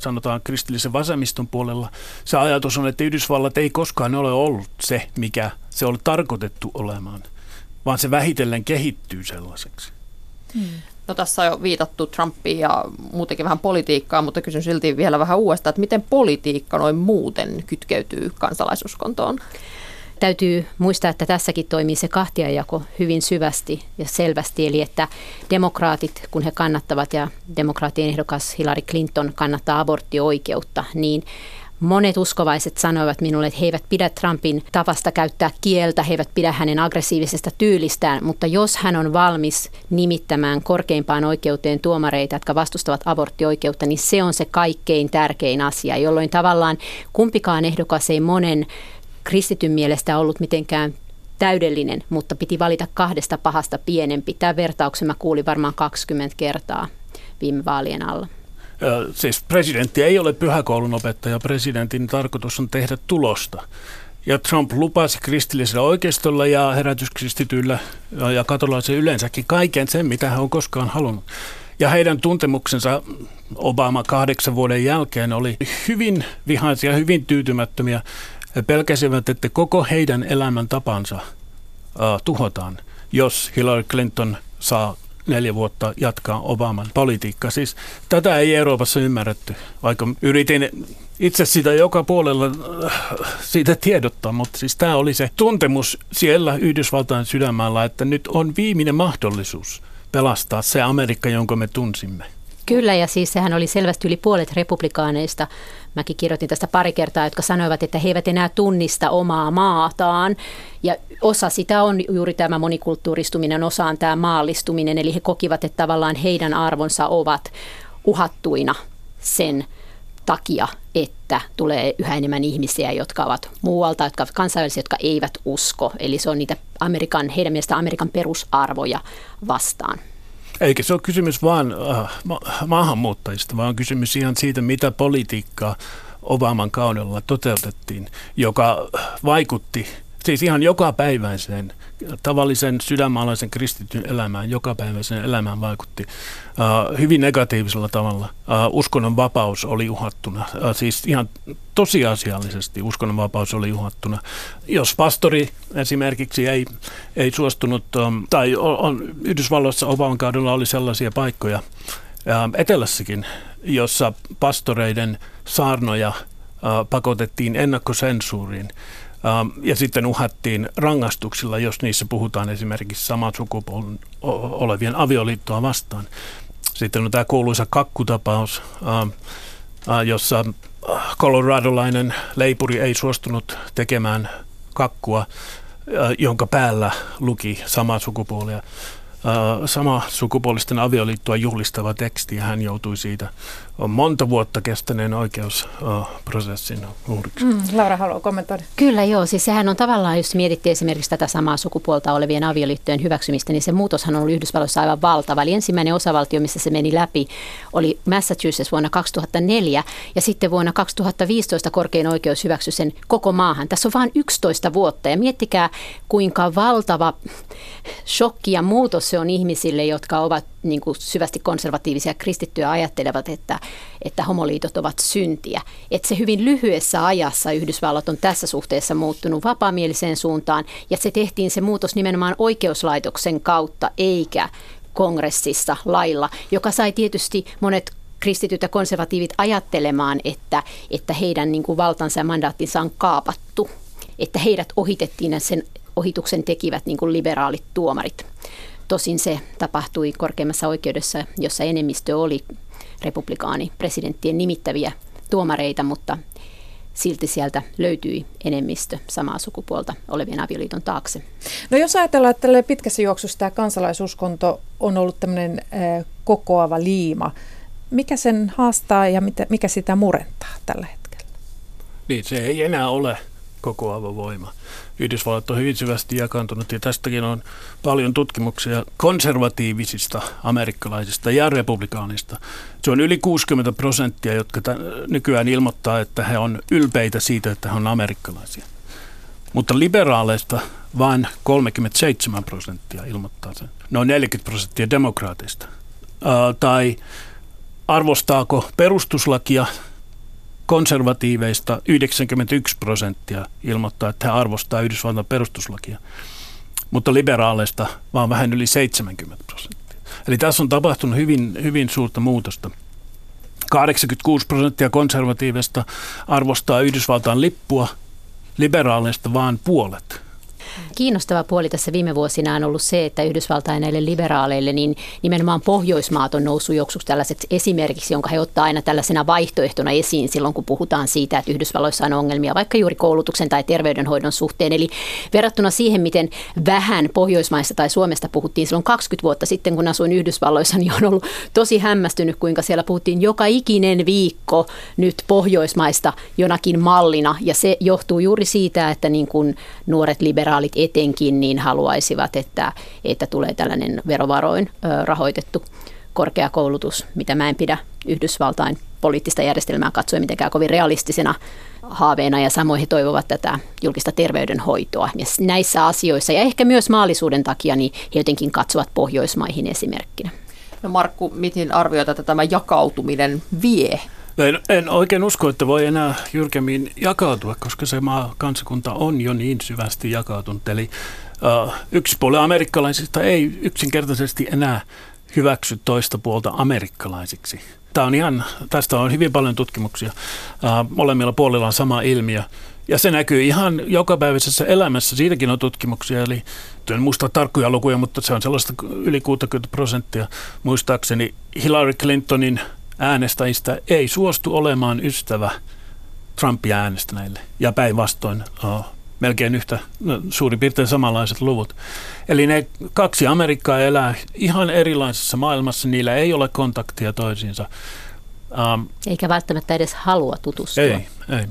sanotaan kristillisen vasemmiston puolella, se ajatus on, että Yhdysvallat ei koskaan ole ollut se, mikä se on tarkoitettu olemaan, vaan se vähitellen kehittyy sellaiseksi. Hmm. No tässä on jo viitattu Trumpiin ja muutenkin vähän politiikkaa, mutta kysyn silti vielä vähän uudestaan, että miten politiikka noin muuten kytkeytyy kansalaisuskontoon? Täytyy muistaa, että tässäkin toimii se kahtiajako hyvin syvästi ja selvästi, eli että demokraatit, kun he kannattavat ja demokraattien ehdokas Hillary Clinton kannattaa aborttioikeutta, niin Monet uskovaiset sanoivat minulle, että he eivät pidä Trumpin tavasta käyttää kieltä, he eivät pidä hänen aggressiivisesta tyylistään, mutta jos hän on valmis nimittämään korkeimpaan oikeuteen tuomareita, jotka vastustavat aborttioikeutta, niin se on se kaikkein tärkein asia, jolloin tavallaan kumpikaan ehdokas ei monen kristityn mielestä ollut mitenkään täydellinen, mutta piti valita kahdesta pahasta pienempi. Tämä vertauksen mä kuulin varmaan 20 kertaa viime vaalien alla. Siis presidentti ei ole pyhäkoulun opettaja, presidentin tarkoitus on tehdä tulosta. Ja Trump lupasi kristillisellä oikeistolla ja herätyskristityillä ja katolaisilla yleensäkin kaiken sen, mitä hän on koskaan halunnut. Ja heidän tuntemuksensa Obama kahdeksan vuoden jälkeen oli hyvin vihaisia, hyvin tyytymättömiä. He pelkäsivät, että koko heidän elämäntapansa uh, tuhotaan, jos Hillary Clinton saa neljä vuotta jatkaa Obaman politiikkaa. Siis tätä ei Euroopassa ymmärretty, vaikka yritin itse sitä joka puolella äh, siitä tiedottaa, mutta siis tämä oli se tuntemus siellä Yhdysvaltain sydämällä, että nyt on viimeinen mahdollisuus pelastaa se Amerikka, jonka me tunsimme. Kyllä, ja siis sehän oli selvästi yli puolet republikaaneista. Mäkin kirjoitin tästä pari kertaa, jotka sanoivat, että he eivät enää tunnista omaa maataan. Ja osa sitä on juuri tämä monikulttuuristuminen, osa on tämä maallistuminen, eli he kokivat, että tavallaan heidän arvonsa ovat uhattuina sen takia, että tulee yhä enemmän ihmisiä, jotka ovat muualta, jotka ovat kansainvälisiä, jotka eivät usko. Eli se on niitä Amerikan, heidän mielestä Amerikan perusarvoja vastaan. Eikä se ole kysymys vain äh, ma- maahanmuuttajista, vaan kysymys ihan siitä, mitä politiikkaa Obaman kaudella toteutettiin, joka vaikutti siis ihan jokapäiväiseen, tavallisen sydänmaalaisen kristityn elämään, jokapäiväiseen elämään vaikutti uh, hyvin negatiivisella tavalla. Uh, uskonnon vapaus oli uhattuna, uh, siis ihan tosiasiallisesti uskonnon vapaus oli uhattuna. Jos pastori esimerkiksi ei, ei suostunut, um, tai on, Yhdysvalloissa Obaman kaudella oli sellaisia paikkoja, etelässäkin, jossa pastoreiden saarnoja pakotettiin ennakkosensuuriin. Ähm, ja sitten uhattiin rangaistuksilla, jos niissä puhutaan esimerkiksi samat sukupuolen olevien avioliittoa vastaan. Sitten on tämä kuuluisa kakkutapaus, ähm, äh, jossa äh, coloradolainen leipuri ei suostunut tekemään kakkua, äh, jonka päällä luki samaa sukupuolia sama sukupuolisten avioliittoa juhlistava teksti ja hän joutui siitä monta vuotta kestäneen oikeusprosessin uhriksi. Mm, Laura haluaa kommentoida. Kyllä joo, siis sehän on tavallaan, jos mietittiin esimerkiksi tätä samaa sukupuolta olevien avioliittojen hyväksymistä, niin se muutoshan on ollut Yhdysvalloissa aivan valtava. Eli ensimmäinen osavaltio, missä se meni läpi, oli Massachusetts vuonna 2004 ja sitten vuonna 2015 korkein oikeus hyväksyi sen koko maahan. Tässä on vain 11 vuotta ja miettikää kuinka valtava shokki ja muutos se on ihmisille, jotka ovat niin kuin syvästi konservatiivisia kristittyjä ajattelevat, että, että homoliitot ovat syntiä. Että se hyvin lyhyessä ajassa Yhdysvallat on tässä suhteessa muuttunut vapaamieliseen suuntaan ja se tehtiin se muutos nimenomaan oikeuslaitoksen kautta eikä kongressissa lailla, joka sai tietysti monet kristityt ja konservatiivit ajattelemaan, että, että heidän niin kuin valtansa ja mandaattinsa on kaapattu, että heidät ohitettiin ja sen ohituksen tekivät niin kuin liberaalit tuomarit. Tosin se tapahtui korkeimmassa oikeudessa, jossa enemmistö oli republikaani presidenttien nimittäviä tuomareita, mutta silti sieltä löytyi enemmistö samaa sukupuolta olevien avioliiton taakse. No jos ajatellaan, että pitkässä juoksussa tämä kansalaisuskonto on ollut tämmöinen kokoava liima, mikä sen haastaa ja mikä sitä murentaa tällä hetkellä? Niin, se ei enää ole kokoava voima. Yhdysvallat on hyvin syvästi jakantunut ja tästäkin on paljon tutkimuksia konservatiivisista amerikkalaisista ja republikaanista. Se on yli 60 prosenttia, jotka t- nykyään ilmoittaa, että he on ylpeitä siitä, että he on amerikkalaisia. mutta liberaaleista vain 37 prosenttia ilmoittaa sen. Noin 40 prosenttia demokraateista. Ää, tai arvostaako perustuslakia konservatiiveista 91 prosenttia ilmoittaa, että he arvostaa Yhdysvaltain perustuslakia, mutta liberaaleista vaan vähän yli 70 prosenttia. Eli tässä on tapahtunut hyvin, hyvin suurta muutosta. 86 prosenttia konservatiivista arvostaa Yhdysvaltain lippua, liberaaleista vaan puolet. Kiinnostava puoli tässä viime vuosina on ollut se, että Yhdysvaltain näille liberaaleille niin nimenomaan Pohjoismaat on noussut joksuksi tällaiseksi esimerkiksi, jonka he ottaa aina tällaisena vaihtoehtona esiin silloin, kun puhutaan siitä, että Yhdysvalloissa on ongelmia vaikka juuri koulutuksen tai terveydenhoidon suhteen. Eli verrattuna siihen, miten vähän Pohjoismaissa tai Suomesta puhuttiin silloin 20 vuotta sitten, kun asuin Yhdysvalloissa, [LAUGHS] niin on ollut tosi hämmästynyt, kuinka siellä puhuttiin joka ikinen viikko nyt Pohjoismaista jonakin mallina. Ja se johtuu juuri siitä, että niin kuin nuoret liberaalit etenkin niin haluaisivat, että, että tulee tällainen verovaroin rahoitettu korkeakoulutus, mitä mä en pidä Yhdysvaltain poliittista järjestelmää katsoen mitenkään kovin realistisena haaveena ja samoin he toivovat tätä julkista terveydenhoitoa. Ja näissä asioissa ja ehkä myös maallisuuden takia niin he jotenkin katsovat Pohjoismaihin esimerkkinä. No Markku, miten arvioit, että tämä jakautuminen vie en, en oikein usko, että voi enää jyrkemmin jakautua, koska se maa kansakunta on jo niin syvästi jakautunut. Eli uh, yksi puoli amerikkalaisista ei yksinkertaisesti enää hyväksy toista puolta amerikkalaisiksi. Tämä on ihan, tästä on hyvin paljon tutkimuksia. Uh, molemmilla puolilla on sama ilmiö. Ja se näkyy ihan jokapäiväisessä elämässä. Siitäkin on tutkimuksia, eli en muista tarkkoja lukuja, mutta se on sellaista yli 60 prosenttia. Muistaakseni Hillary Clintonin äänestäjistä ei suostu olemaan ystävä Trumpia äänestäneille ja päinvastoin oh, melkein yhtä no, suurin piirtein samanlaiset luvut. Eli ne kaksi Amerikkaa elää ihan erilaisessa maailmassa, niillä ei ole kontaktia toisiinsa. Um, Eikä välttämättä edes halua tutustua. Ei, ei.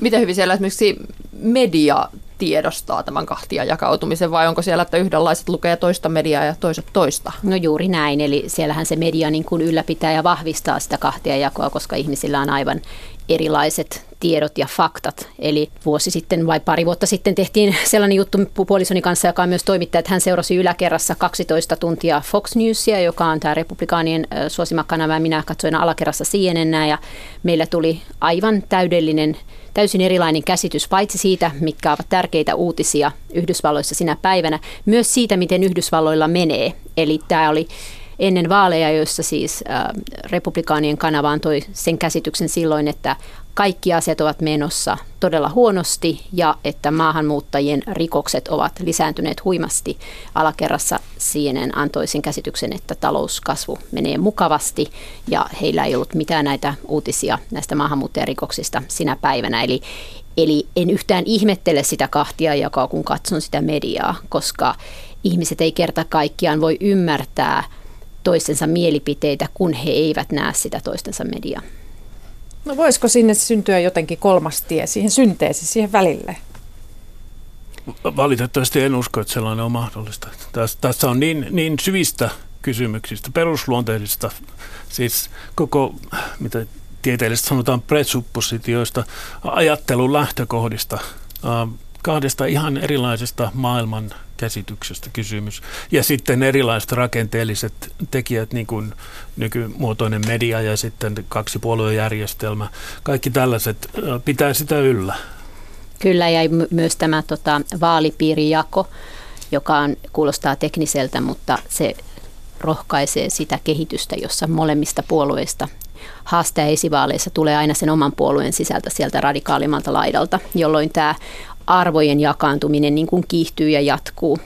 Miten hyvin siellä esimerkiksi media tiedostaa tämän kahtia jakautumisen vai onko siellä, että yhdenlaiset lukee toista mediaa ja toiset toista? No juuri näin, eli siellähän se media niin kuin ylläpitää ja vahvistaa sitä kahtia jakoa, koska ihmisillä on aivan erilaiset tiedot ja faktat. Eli vuosi sitten vai pari vuotta sitten tehtiin sellainen juttu puolisoni kanssa, joka on myös toimittaja, että hän seurasi yläkerrassa 12 tuntia Fox Newsia, joka on tämä republikaanien suosima kanava. Minä katsoin alakerrassa CNN ja meillä tuli aivan täydellinen täysin erilainen käsitys paitsi siitä, mitkä ovat tärkeitä uutisia Yhdysvalloissa sinä päivänä, myös siitä, miten Yhdysvalloilla menee. Eli tämä oli ennen vaaleja, joissa siis äh, republikaanien kanava antoi sen käsityksen silloin, että kaikki asiat ovat menossa todella huonosti ja että maahanmuuttajien rikokset ovat lisääntyneet huimasti. Alakerrassa CNN antoi sen käsityksen, että talouskasvu menee mukavasti ja heillä ei ollut mitään näitä uutisia näistä maahanmuuttajarikoksista sinä päivänä. Eli, eli en yhtään ihmettele sitä kahtia jakaa, kun katson sitä mediaa, koska ihmiset ei kerta kaikkiaan voi ymmärtää toistensa mielipiteitä, kun he eivät näe sitä toistensa mediaa. No voisiko sinne syntyä jotenkin kolmas tie, siihen synteesi, siihen välille? Valitettavasti en usko, että sellainen on mahdollista. Tässä, tässä on niin, niin syvistä kysymyksistä, perusluonteisista, siis koko, mitä tieteellisesti sanotaan, presuppositioista, ajattelun lähtökohdista, kahdesta ihan erilaisesta maailman käsityksestä kysymys. Ja sitten erilaiset rakenteelliset tekijät, niin kuin nykymuotoinen media ja sitten kaksipuoluejärjestelmä. Kaikki tällaiset pitää sitä yllä. Kyllä, ja myös tämä tota, vaalipiirijako, joka on, kuulostaa tekniseltä, mutta se rohkaisee sitä kehitystä, jossa molemmista puolueista haastaja esivaaleissa tulee aina sen oman puolueen sisältä sieltä radikaalimmalta laidalta, jolloin tämä arvojen jakaantuminen niin kuin kiihtyy ja jatkuu,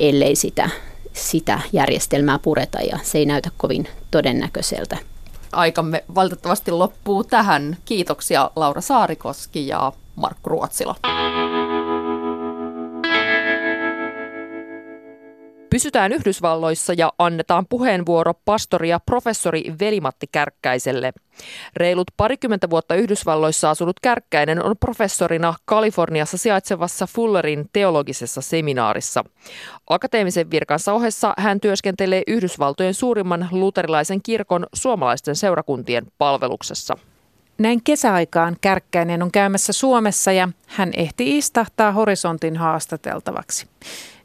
ellei sitä, sitä järjestelmää pureta ja se ei näytä kovin todennäköiseltä. Aikamme valitettavasti loppuu tähän. Kiitoksia Laura Saarikoski ja Markku Ruotsila. Pysytään Yhdysvalloissa ja annetaan puheenvuoro pastori ja professori Velimatti Kärkkäiselle. Reilut parikymmentä vuotta Yhdysvalloissa asunut Kärkkäinen on professorina Kaliforniassa sijaitsevassa Fullerin teologisessa seminaarissa. Akateemisen virkansa ohessa hän työskentelee Yhdysvaltojen suurimman luterilaisen kirkon suomalaisten seurakuntien palveluksessa. Näin kesäaikaan Kärkkäinen on käymässä Suomessa ja hän ehti istahtaa horisontin haastateltavaksi.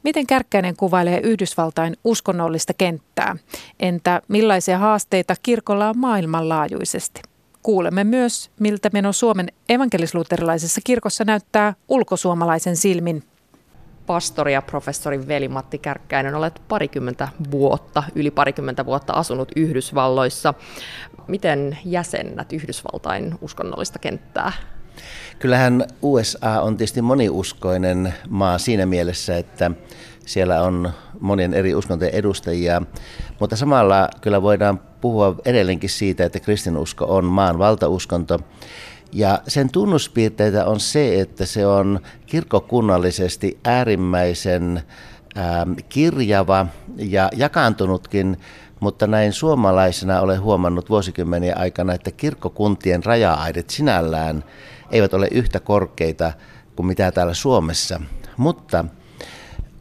Miten Kärkkäinen kuvailee Yhdysvaltain uskonnollista kenttää? Entä millaisia haasteita kirkolla on maailmanlaajuisesti? Kuulemme myös, miltä meno Suomen evankelisluterilaisessa kirkossa näyttää ulkosuomalaisen silmin pastori ja professori Veli-Matti Kärkkäinen, olet parikymmentä vuotta, yli parikymmentä vuotta asunut Yhdysvalloissa. Miten jäsennät Yhdysvaltain uskonnollista kenttää? Kyllähän USA on tietysti moniuskoinen maa siinä mielessä, että siellä on monien eri uskontojen edustajia, mutta samalla kyllä voidaan puhua edelleenkin siitä, että kristinusko on maan valtauskonto. Ja sen tunnuspiirteitä on se, että se on kirkokunnallisesti äärimmäisen kirjava ja jakaantunutkin, mutta näin suomalaisena olen huomannut vuosikymmeniä aikana, että kirkkokuntien raja-aidet sinällään eivät ole yhtä korkeita kuin mitä täällä Suomessa. Mutta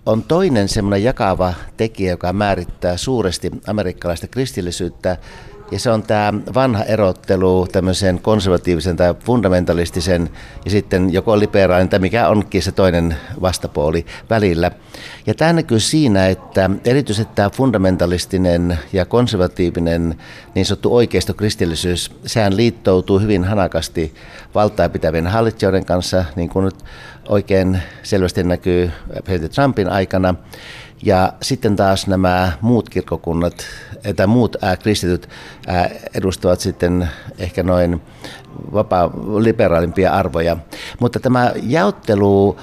on toinen semmoinen jakava tekijä, joka määrittää suuresti amerikkalaista kristillisyyttä, ja se on tämä vanha erottelu tämmöisen konservatiivisen tai fundamentalistisen ja sitten joko liberaalin tai mikä onkin se toinen vastapuoli välillä. Ja tämä näkyy siinä, että erityisesti tämä fundamentalistinen ja konservatiivinen niin sanottu oikeistokristillisyys, sehän liittoutuu hyvin hanakasti valtaa pitävien hallitsijoiden kanssa, niin kuin nyt oikein selvästi näkyy presidentti Trumpin aikana. Ja sitten taas nämä muut kirkkokunnat tai muut kristityt edustavat sitten ehkä noin vapaa, liberaalimpia arvoja. Mutta tämä jaottelu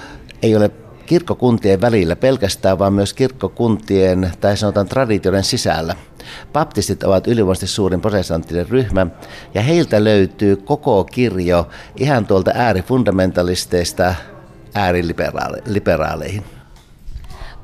ei ole kirkkokuntien välillä pelkästään, vaan myös kirkkokuntien tai sanotaan traditioiden sisällä. Baptistit ovat ylivoimaisesti suurin protestanttinen ryhmä ja heiltä löytyy koko kirjo ihan tuolta äärifundamentalisteista ääriliberaaliin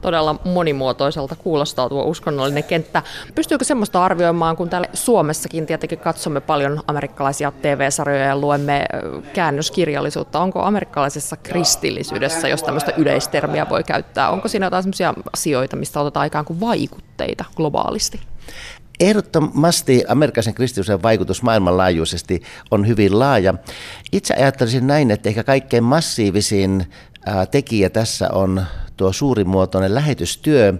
todella monimuotoiselta kuulostaa tuo uskonnollinen kenttä. Pystyykö semmoista arvioimaan, kun täällä Suomessakin tietenkin katsomme paljon amerikkalaisia TV-sarjoja ja luemme käännöskirjallisuutta. Onko amerikkalaisessa kristillisyydessä, jos tämmöistä yleistermiä voi käyttää, onko siinä jotain semmoisia asioita, mistä otetaan ikään kuin vaikutteita globaalisti? Ehdottomasti amerikkalaisen kristillisyyden vaikutus maailmanlaajuisesti on hyvin laaja. Itse ajattelisin näin, että ehkä kaikkein massiivisin tekijä tässä on tuo suurimuotoinen lähetystyö,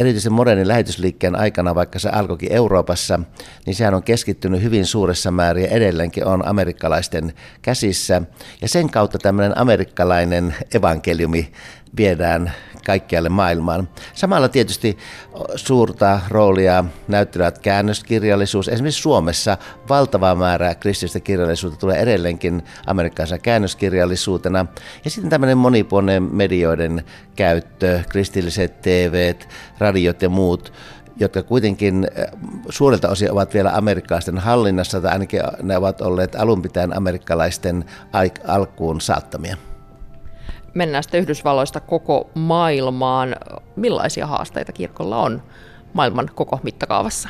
erityisen modernin lähetysliikkeen aikana, vaikka se alkoikin Euroopassa, niin sehän on keskittynyt hyvin suuressa määrin ja edelleenkin on amerikkalaisten käsissä. Ja sen kautta tämmöinen amerikkalainen evankeliumi viedään kaikkialle maailmaan. Samalla tietysti suurta roolia näyttelevät käännöskirjallisuus. Esimerkiksi Suomessa valtava määrä kristillistä kirjallisuutta tulee edelleenkin amerikkalaisena käännöskirjallisuutena. Ja sitten tämmöinen monipuolinen medioiden käyttö, kristilliset TV, radiot ja muut, jotka kuitenkin eh, suurelta osin ovat vielä amerikkalaisten hallinnassa, tai ainakin ne ovat olleet alun pitäen amerikkalaisten alkuun saattamia mennään sitten Yhdysvalloista koko maailmaan. Millaisia haasteita kirkolla on maailman koko mittakaavassa?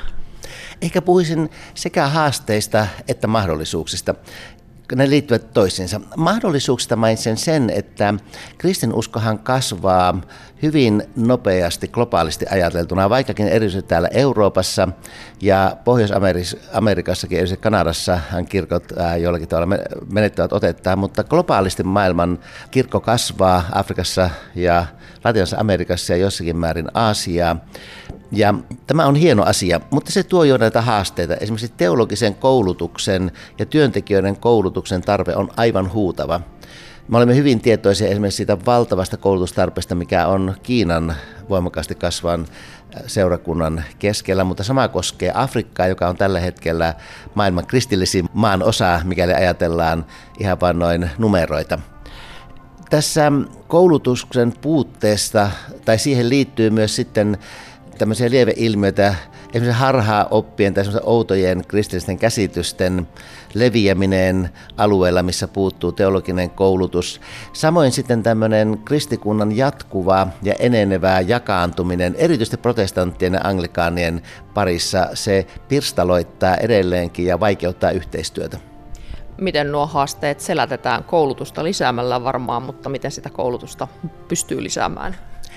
Ehkä puhuisin sekä haasteista että mahdollisuuksista ne liittyvät toisiinsa. Mahdollisuuksista mainitsen sen, että kristinuskohan kasvaa hyvin nopeasti globaalisti ajateltuna, vaikkakin erityisesti täällä Euroopassa ja Pohjois-Amerikassakin, erityisesti Kanadassa kirkot jollakin tavalla menettävät otettaan, mutta globaalisti maailman kirkko kasvaa Afrikassa ja Latinassa Amerikassa ja jossakin määrin Aasiaa. Ja tämä on hieno asia, mutta se tuo jo näitä haasteita. Esimerkiksi teologisen koulutuksen ja työntekijöiden koulutuksen tarve on aivan huutava. Me olemme hyvin tietoisia esimerkiksi siitä valtavasta koulutustarpeesta, mikä on Kiinan voimakkaasti kasvavan äh, seurakunnan keskellä, mutta sama koskee Afrikkaa, joka on tällä hetkellä maailman kristillisin maan osa, mikäli ajatellaan ihan vain noin numeroita. Tässä koulutuksen puutteesta, tai siihen liittyy myös sitten tämmöisiä lieveilmiöitä, esimerkiksi harhaa oppien tai outojen kristillisten käsitysten leviäminen alueella, missä puuttuu teologinen koulutus. Samoin sitten tämmöinen kristikunnan jatkuva ja enenevää jakaantuminen, erityisesti protestanttien ja anglikaanien parissa, se pirstaloittaa edelleenkin ja vaikeuttaa yhteistyötä miten nuo haasteet selätetään koulutusta lisäämällä varmaan, mutta miten sitä koulutusta pystyy lisäämään?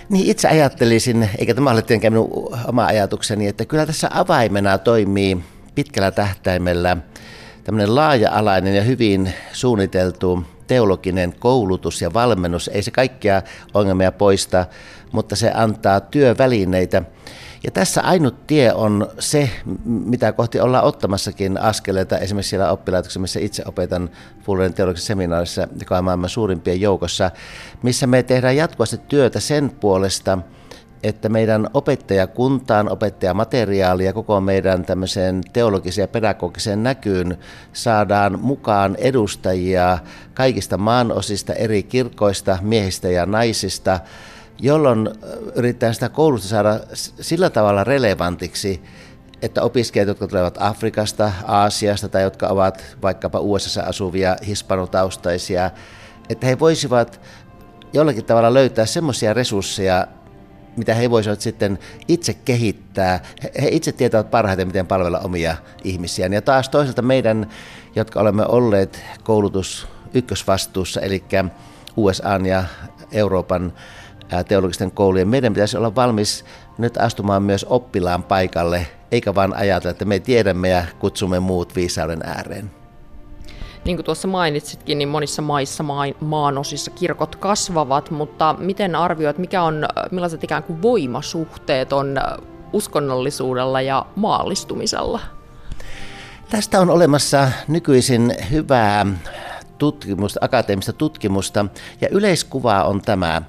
Niin itse ajattelisin, eikä tämä ole tietenkään minun oma ajatukseni, että kyllä tässä avaimena toimii pitkällä tähtäimellä tämmöinen laaja-alainen ja hyvin suunniteltu teologinen koulutus ja valmennus, ei se kaikkia ongelmia poista, mutta se antaa työvälineitä. Ja tässä ainut tie on se, mitä kohti ollaan ottamassakin askeleita, esimerkiksi siellä oppilaitoksessa, missä itse opetan Fullerin teologisessa seminaarissa, joka on maailman suurimpien joukossa, missä me tehdään jatkuvasti työtä sen puolesta, että meidän opettajakuntaan, opettajamateriaali ja koko meidän tämmöiseen teologiseen ja pedagogiseen näkyyn saadaan mukaan edustajia kaikista maanosista, eri kirkoista, miehistä ja naisista, jolloin yritetään sitä koulutusta saada sillä tavalla relevantiksi, että opiskelijat, jotka tulevat Afrikasta, Aasiasta tai jotka ovat vaikkapa USA asuvia hispanotaustaisia, että he voisivat jollakin tavalla löytää semmoisia resursseja, mitä he voisivat sitten itse kehittää. He itse tietävät parhaiten, miten palvella omia ihmisiään. Ja taas toisaalta meidän, jotka olemme olleet koulutus ykkösvastuussa, eli USA ja Euroopan teologisten koulujen, meidän pitäisi olla valmis nyt astumaan myös oppilaan paikalle, eikä vain ajatella, että me tiedämme ja kutsumme muut viisauden ääreen. Niin kuin tuossa mainitsitkin, niin monissa maissa, maanosissa kirkot kasvavat, mutta miten arvioit, mikä on, millaiset ikään kuin voimasuhteet on uskonnollisuudella ja maallistumisella? Tästä on olemassa nykyisin hyvää tutkimusta, akateemista tutkimusta, ja yleiskuva on tämä,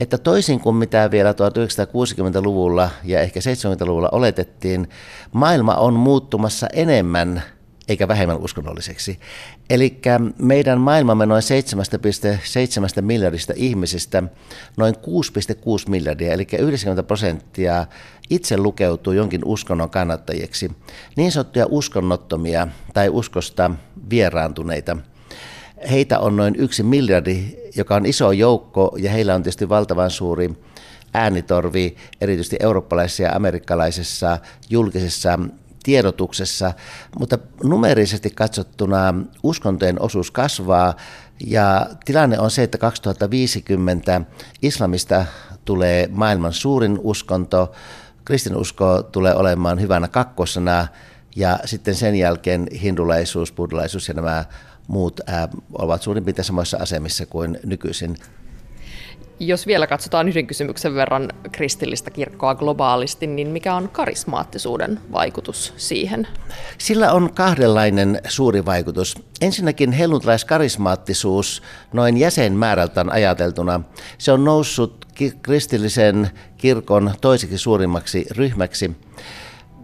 että toisin kuin mitä vielä 1960-luvulla ja ehkä 70-luvulla oletettiin, maailma on muuttumassa enemmän eikä vähemmän uskonnolliseksi. Eli meidän maailmamme noin 7,7 miljardista ihmisistä noin 6,6 miljardia, eli 90 prosenttia itse lukeutuu jonkin uskonnon kannattajiksi. Niin sanottuja uskonnottomia tai uskosta vieraantuneita – Heitä on noin yksi miljardi, joka on iso joukko ja heillä on tietysti valtavan suuri äänitorvi, erityisesti eurooppalaisessa ja amerikkalaisessa julkisessa tiedotuksessa, mutta numerisesti katsottuna uskontojen osuus kasvaa ja tilanne on se, että 2050 islamista tulee maailman suurin uskonto, kristinusko tulee olemaan hyvänä kakkosena ja sitten sen jälkeen hindulaisuus, buddhalaisuus ja nämä muut ää, ovat suurin piirtein samoissa asemissa kuin nykyisin. Jos vielä katsotaan yhden kysymyksen verran kristillistä kirkkoa globaalisti, niin mikä on karismaattisuuden vaikutus siihen? Sillä on kahdenlainen suuri vaikutus. Ensinnäkin helluntaiskarismaattisuus noin jäsenmäärältään ajateltuna, se on noussut kristillisen kirkon toiseksi suurimmaksi ryhmäksi.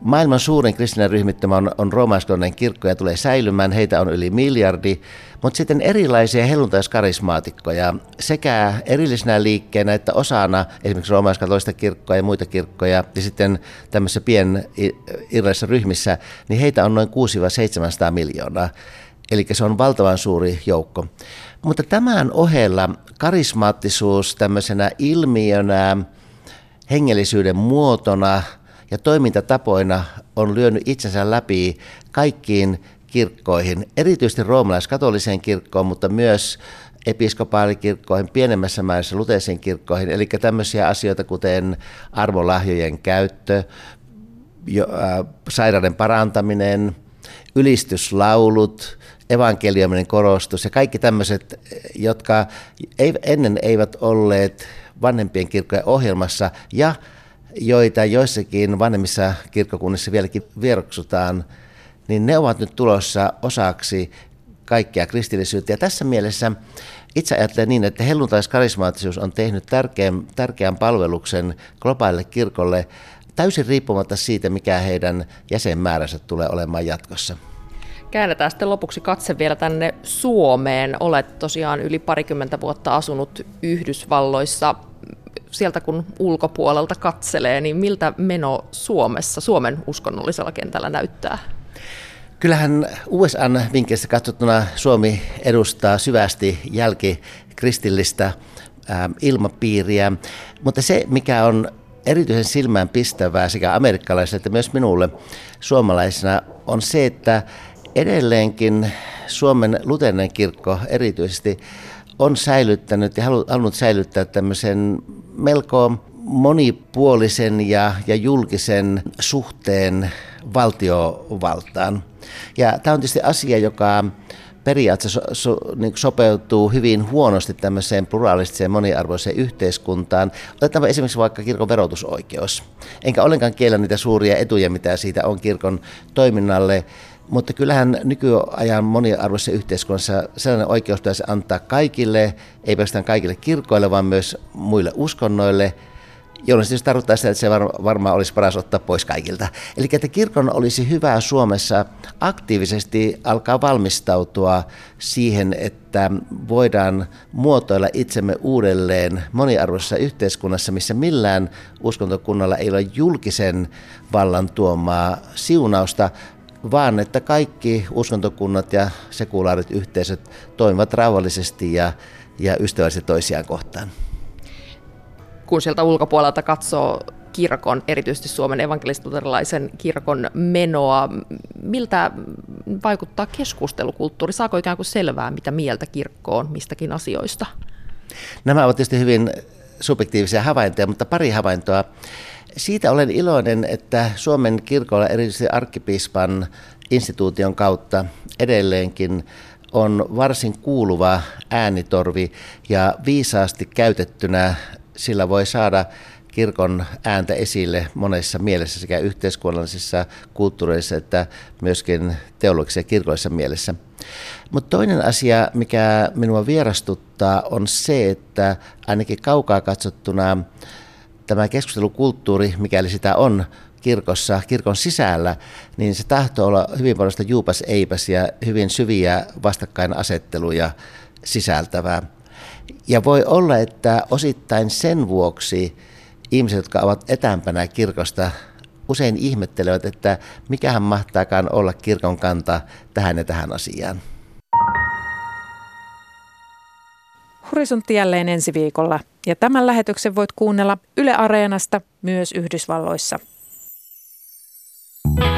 Maailman suurin kristillinen ryhmittymä on, on roomaiskalainen kirkko ja tulee säilymään. Heitä on yli miljardi. Mutta sitten erilaisia helluntaiskarismaatikkoja sekä erillisenä liikkeenä että osana esimerkiksi roomaiskatolista kirkkoa ja muita kirkkoja ja sitten tämmöisissä pien erilaisissa ryhmissä, niin heitä on noin 6-700 miljoonaa. Eli se on valtavan suuri joukko. Mutta tämän ohella karismaattisuus tämmöisenä ilmiönä, hengellisyyden muotona – ja toimintatapoina on lyönyt itsensä läpi kaikkiin kirkkoihin, erityisesti roomalaiskatoliseen kirkkoon, mutta myös episkopaalikirkkoihin, pienemmässä määrässä luteisiin kirkkoihin, eli tämmöisiä asioita kuten arvolahjojen käyttö, jo, äh, sairauden parantaminen, ylistyslaulut, evankeliuminen korostus ja kaikki tämmöiset, jotka ei, ennen eivät olleet vanhempien kirkkojen ohjelmassa ja joita joissakin vanhemmissa kirkkokunnissa vieläkin vieroksutaan, niin ne ovat nyt tulossa osaksi kaikkea kristillisyyttä. Ja tässä mielessä itse ajattelen niin, että helluntaiskarismaattisuus on tehnyt tärkeän, tärkeän palveluksen globaalille kirkolle täysin riippumatta siitä, mikä heidän jäsenmääränsä tulee olemaan jatkossa. Käännetään sitten lopuksi katse vielä tänne Suomeen. Olet tosiaan yli parikymmentä vuotta asunut Yhdysvalloissa sieltä kun ulkopuolelta katselee, niin miltä meno Suomessa, Suomen uskonnollisella kentällä näyttää? Kyllähän USAn vinkkeistä katsottuna Suomi edustaa syvästi jälkikristillistä ilmapiiriä, mutta se mikä on erityisen silmään pistävää sekä amerikkalaisille että myös minulle suomalaisena on se, että edelleenkin Suomen luterilainen kirkko erityisesti on säilyttänyt ja halunnut säilyttää tämmöisen melko monipuolisen ja, ja julkisen suhteen valtiovaltaan. Ja tämä on tietysti asia, joka periaatteessa so, so, niin sopeutuu hyvin huonosti tämmöiseen pluralistiseen moniarvoiseen yhteiskuntaan. Otetaan esimerkiksi vaikka kirkon verotusoikeus. Enkä ollenkaan kiellä niitä suuria etuja, mitä siitä on kirkon toiminnalle, mutta kyllähän nykyajan moniarvoisessa yhteiskunnassa sellainen oikeus pitäisi antaa kaikille, ei pelkästään kaikille kirkoille, vaan myös muille uskonnoille – jolloin se siis tarkoittaa sitä, että se varmaan olisi paras ottaa pois kaikilta. Eli että kirkon olisi hyvä Suomessa aktiivisesti alkaa valmistautua siihen, että voidaan muotoilla itsemme uudelleen moniarvoisessa yhteiskunnassa, missä millään uskontokunnalla ei ole julkisen vallan tuomaa siunausta, vaan että kaikki uskontokunnat ja sekulaarit yhteisöt toimivat rauhallisesti ja, ja ystävällisesti toisiaan kohtaan kun sieltä ulkopuolelta katsoo kirkon, erityisesti Suomen evankelisluterilaisen kirkon menoa, miltä vaikuttaa keskustelukulttuuri? Saako ikään kuin selvää, mitä mieltä kirkko on mistäkin asioista? Nämä ovat tietysti hyvin subjektiivisia havaintoja, mutta pari havaintoa. Siitä olen iloinen, että Suomen kirkolla erityisesti arkkipiispan instituution kautta edelleenkin on varsin kuuluva äänitorvi ja viisaasti käytettynä sillä voi saada kirkon ääntä esille monessa mielessä sekä yhteiskunnallisessa, kulttuurisessa että myöskin teologisessa ja kirkollisessa mielessä. Mutta toinen asia, mikä minua vierastuttaa, on se, että ainakin kaukaa katsottuna tämä keskustelukulttuuri, mikäli sitä on kirkossa, kirkon sisällä, niin se tahtoo olla hyvin paljon sitä juupas eipäs ja hyvin syviä vastakkainasetteluja sisältävää. Ja voi olla, että osittain sen vuoksi ihmiset, jotka ovat etämpänä kirkosta, usein ihmettelevät, että mikähän mahtaakaan olla kirkon kanta tähän ja tähän asiaan. Horisontti jälleen ensi viikolla ja tämän lähetyksen voit kuunnella Yle Areenasta myös Yhdysvalloissa. Mm.